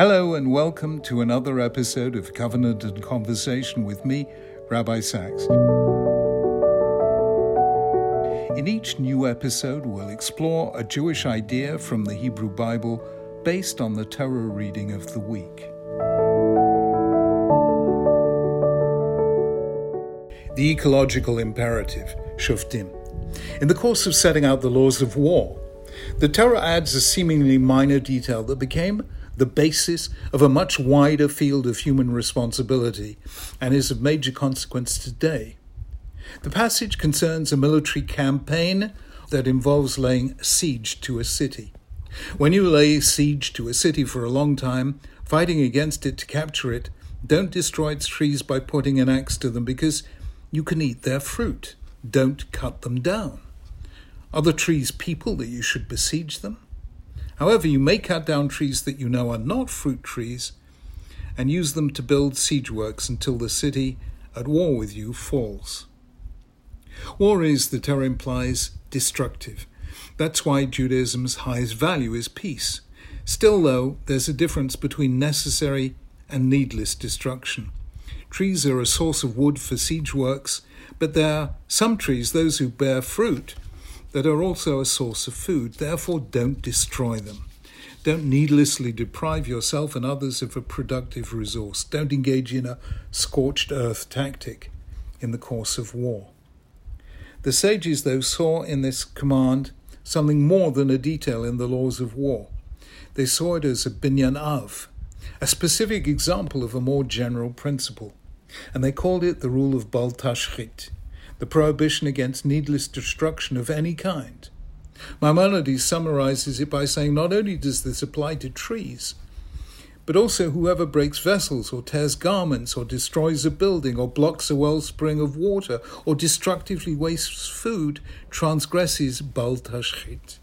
Hello, and welcome to another episode of Covenant and Conversation with me, Rabbi Sacks. In each new episode, we'll explore a Jewish idea from the Hebrew Bible based on the Torah reading of the week. The ecological imperative, Shoftim. In the course of setting out the laws of war, the Torah adds a seemingly minor detail that became the basis of a much wider field of human responsibility and is of major consequence today. The passage concerns a military campaign that involves laying siege to a city. When you lay siege to a city for a long time, fighting against it to capture it, don't destroy its trees by putting an axe to them because you can eat their fruit. Don't cut them down. Are the trees people that you should besiege them? However, you may cut down trees that you know are not fruit trees and use them to build siege works until the city at war with you falls. War is, the Torah implies, destructive. That's why Judaism's highest value is peace. Still, though, there's a difference between necessary and needless destruction. Trees are a source of wood for siege works, but there are some trees, those who bear fruit, that are also a source of food. Therefore, don't destroy them. Don't needlessly deprive yourself and others of a productive resource. Don't engage in a scorched earth tactic in the course of war. The sages, though, saw in this command something more than a detail in the laws of war. They saw it as a binyan av, a specific example of a more general principle, and they called it the rule of Bal the prohibition against needless destruction of any kind. Maimonides summarizes it by saying not only does this apply to trees, but also whoever breaks vessels or tears garments or destroys a building or blocks a wellspring of water or destructively wastes food transgresses Bal Tashchit.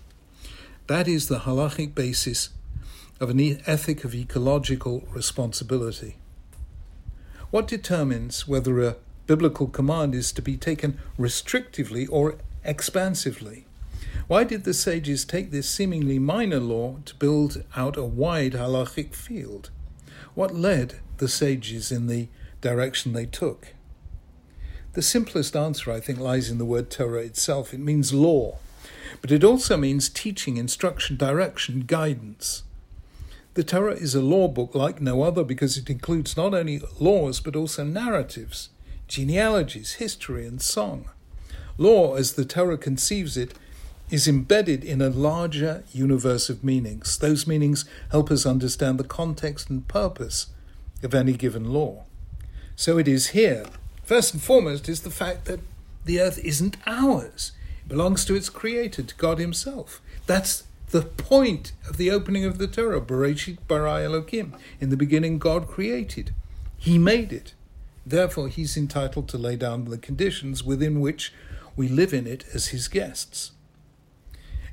That is the halachic basis of an ethic of ecological responsibility. What determines whether a biblical command is to be taken restrictively or expansively. Why did the sages take this seemingly minor law to build out a wide halachic field? What led the sages in the direction they took? The simplest answer, I think, lies in the word Torah itself. It means law, but it also means teaching, instruction, direction, guidance. The Torah is a law book like no other because it includes not only laws but also narratives genealogies, history, and song. Law, as the Torah conceives it, is embedded in a larger universe of meanings. Those meanings help us understand the context and purpose of any given law. So it is here, first and foremost, is the fact that the earth isn't ours. It belongs to its creator, to God Himself. That's the point of the opening of the Torah, Bereshit bara Elokim. In the beginning, God created. He made it. Therefore, he's entitled to lay down the conditions within which we live in it as his guests.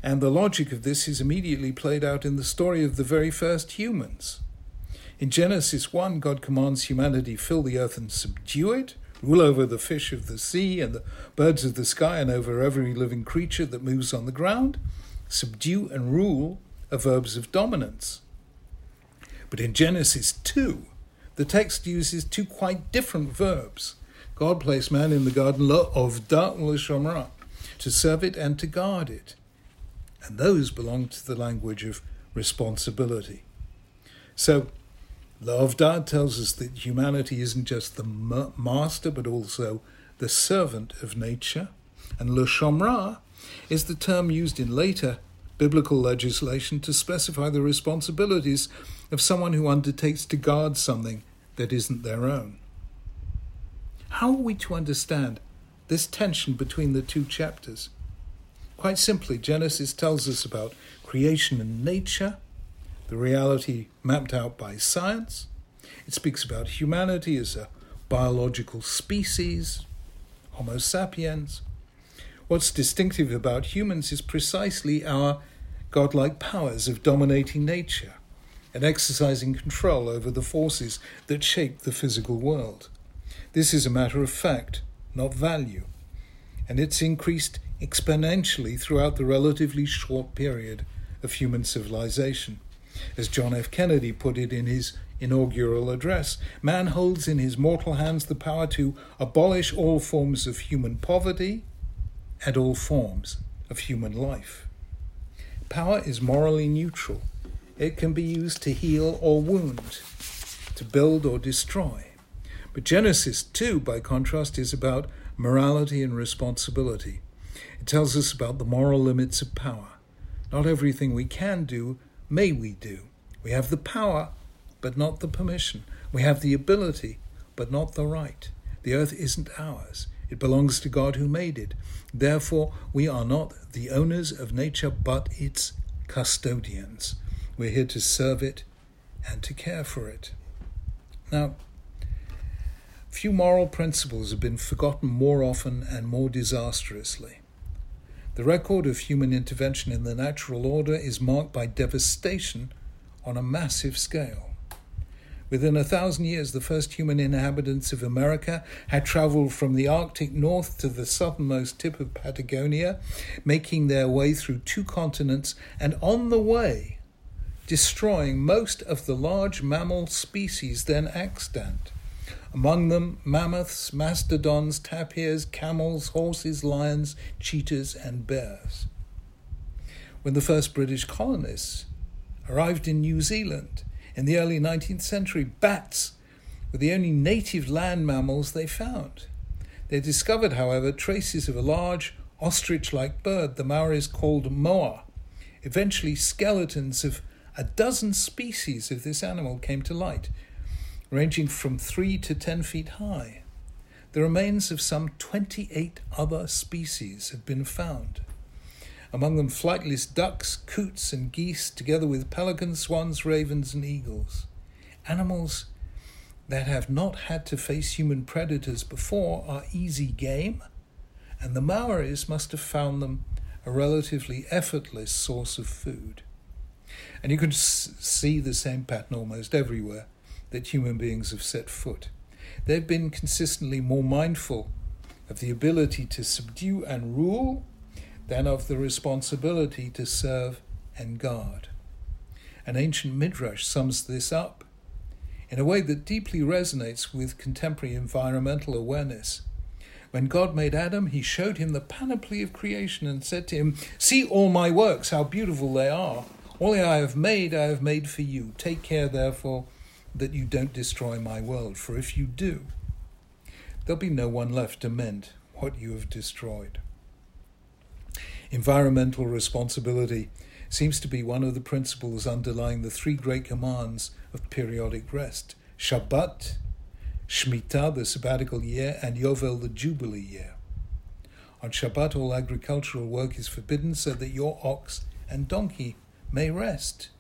And the logic of this is immediately played out in the story of the very first humans. In Genesis 1, God commands humanity fill the earth and subdue it, rule over the fish of the sea and the birds of the sky, and over every living creature that moves on the ground. Subdue and rule are verbs of dominance. But in Genesis 2, the text uses two quite different verbs. God placed man in the garden of Da Shomra, to serve it and to guard it. And those belong to the language of responsibility. So, La'avda tells us that humanity isn't just the master, but also the servant of nature. And L'Shomra is the term used in later biblical legislation to specify the responsibilities of someone who undertakes to guard something that isn't their own. How are we to understand this tension between the two chapters? Quite simply, Genesis tells us about creation and nature, the reality mapped out by science. It speaks about humanity as a biological species, Homo sapiens. What's distinctive about humans is precisely our godlike powers of dominating nature and exercising control over the forces that shape the physical world. This is a matter of fact, not value, and it's increased exponentially throughout the relatively short period of human civilization. As John F. Kennedy put it in his inaugural address, man holds in his mortal hands the power to abolish all forms of human poverty and all forms of human life. Power is morally neutral. It can be used to heal or wound, to build or destroy. But Genesis 2, by contrast, is about morality and responsibility. It tells us about the moral limits of power. Not everything we can do may we do. We have the power, but not the permission. We have the ability, but not the right. The earth isn't ours. It belongs to God who made it. Therefore, we are not the owners of nature, but its custodians. We're here to serve it and to care for it. Now, few moral principles have been forgotten more often and more disastrously. The record of human intervention in the natural order is marked by devastation on a massive scale. Within a thousand years, the first human inhabitants of America had traveled from the Arctic north to the southernmost tip of Patagonia, making their way through two continents, and on the way, destroying most of the large mammal species then extant. Among them, mammoths, mastodons, tapirs, camels, horses, lions, cheetahs, and bears. When the first British colonists arrived in New Zealand, in the early 19th century, bats were the only native land mammals they found. They discovered, however, traces of a large ostrich like bird the Maoris called moa. Eventually, skeletons of a dozen species of this animal came to light, ranging from 3 to 10 feet high. The remains of some 28 other species have been found among them flightless ducks, coots, and geese, together with pelicans, swans, ravens, and eagles. Animals that have not had to face human predators before are easy game, and the Maoris must have found them a relatively effortless source of food. And you can s- see the same pattern almost everywhere that human beings have set foot. They've been consistently more mindful of the ability to subdue and rule than of the responsibility to serve and guard. An ancient midrash sums this up in a way that deeply resonates with contemporary environmental awareness. When God made Adam, he showed him the panoply of creation and said to him, See all my works, how beautiful they are. All I have made, I have made for you. Take care, therefore, that you don't destroy my world, for if you do, there'll be no one left to mend what you have destroyed. Environmental responsibility seems to be one of the principles underlying the three great commands of periodic rest Shabbat, Shemitah, the sabbatical year, and Yovel, the jubilee year. On Shabbat, all agricultural work is forbidden so that your ox and donkey may rest.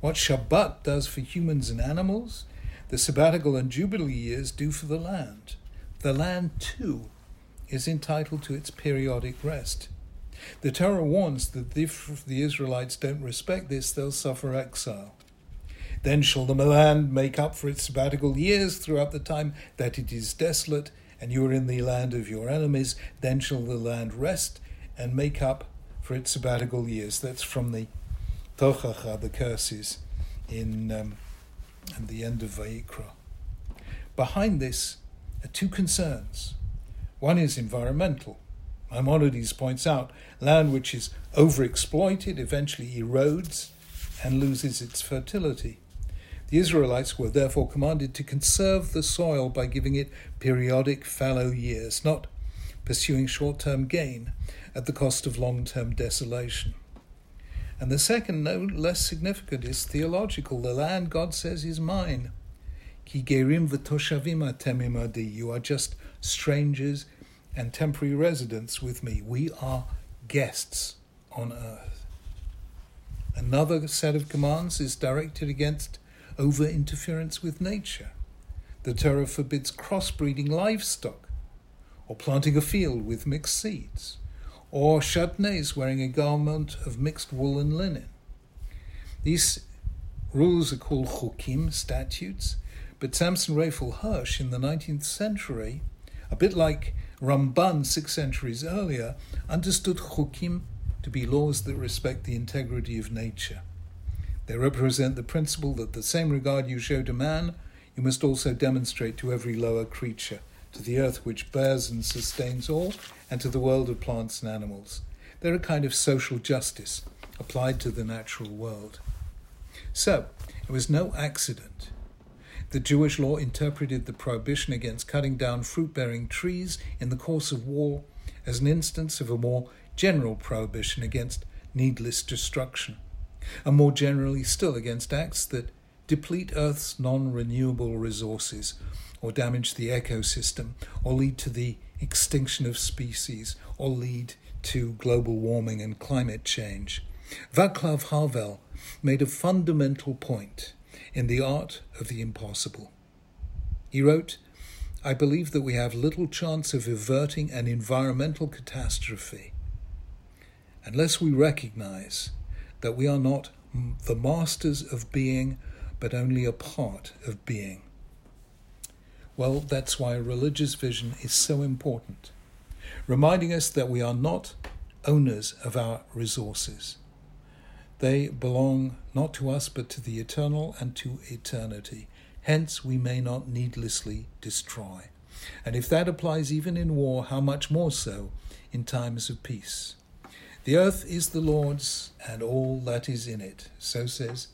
What Shabbat does for humans and animals, the sabbatical and jubilee years do for the land. The land, too, is entitled to its periodic rest. The Torah warns that if the Israelites don't respect this, they'll suffer exile. Then shall the land make up for its sabbatical years throughout the time that it is desolate, and you are in the land of your enemies. Then shall the land rest and make up for its sabbatical years. That's from the Tochacha, the curses, in um, at the end of Vayikra. Behind this are two concerns. One is environmental. Maimonides points out land which is overexploited eventually erodes and loses its fertility. The Israelites were therefore commanded to conserve the soil by giving it periodic fallow years, not pursuing short term gain at the cost of long term desolation. And the second, no less significant, is theological. The land, God says, is mine. Ki gerim v'toshavim You are just strangers and temporary residents with me. We are guests on earth. Another set of commands is directed against over interference with nature. The Torah forbids crossbreeding livestock, or planting a field with mixed seeds, or shatnez wearing a garment of mixed wool and linen. These rules are called chukim, statutes, but Samson Raphael Hirsch in the 19th century, a bit like Ramban, six centuries earlier, understood chukim to be laws that respect the integrity of nature. They represent the principle that the same regard you show to man, you must also demonstrate to every lower creature, to the earth which bears and sustains all, and to the world of plants and animals. They're a kind of social justice applied to the natural world. So, it was no accident. The Jewish law interpreted the prohibition against cutting down fruit bearing trees in the course of war as an instance of a more general prohibition against needless destruction, and more generally still against acts that deplete Earth's non renewable resources, or damage the ecosystem, or lead to the extinction of species, or lead to global warming and climate change. Václav Havel made a fundamental point in The Art of the Impossible. He wrote, I believe that we have little chance of averting an environmental catastrophe unless we recognize that we are not the masters of being, but only a part of being. Well, that's why a religious vision is so important, reminding us that we are not owners of our resources. They belong not to us, but to the eternal and to eternity. Hence, we may not needlessly destroy. And if that applies even in war, how much more so in times of peace? The earth is the Lord's and all that is in it. So says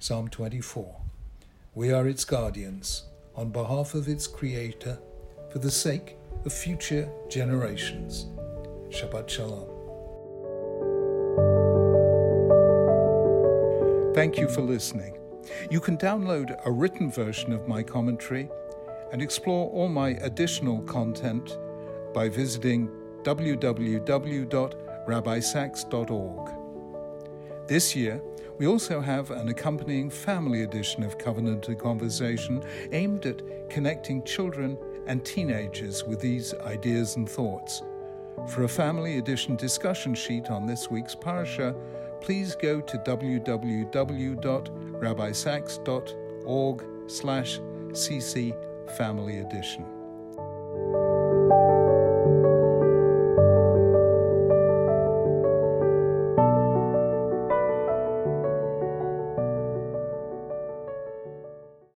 Psalm 24. We are its guardians on behalf of its Creator for the sake of future generations. Shabbat Shalom. Thank you for listening. You can download a written version of my commentary and explore all my additional content by visiting www rabbisacks.org. This year, we also have an accompanying family edition of Covenant and Conversation aimed at connecting children and teenagers with these ideas and thoughts. For a family edition discussion sheet on this week's parasha, please go to www.rabbisacks.org slash cc family edition.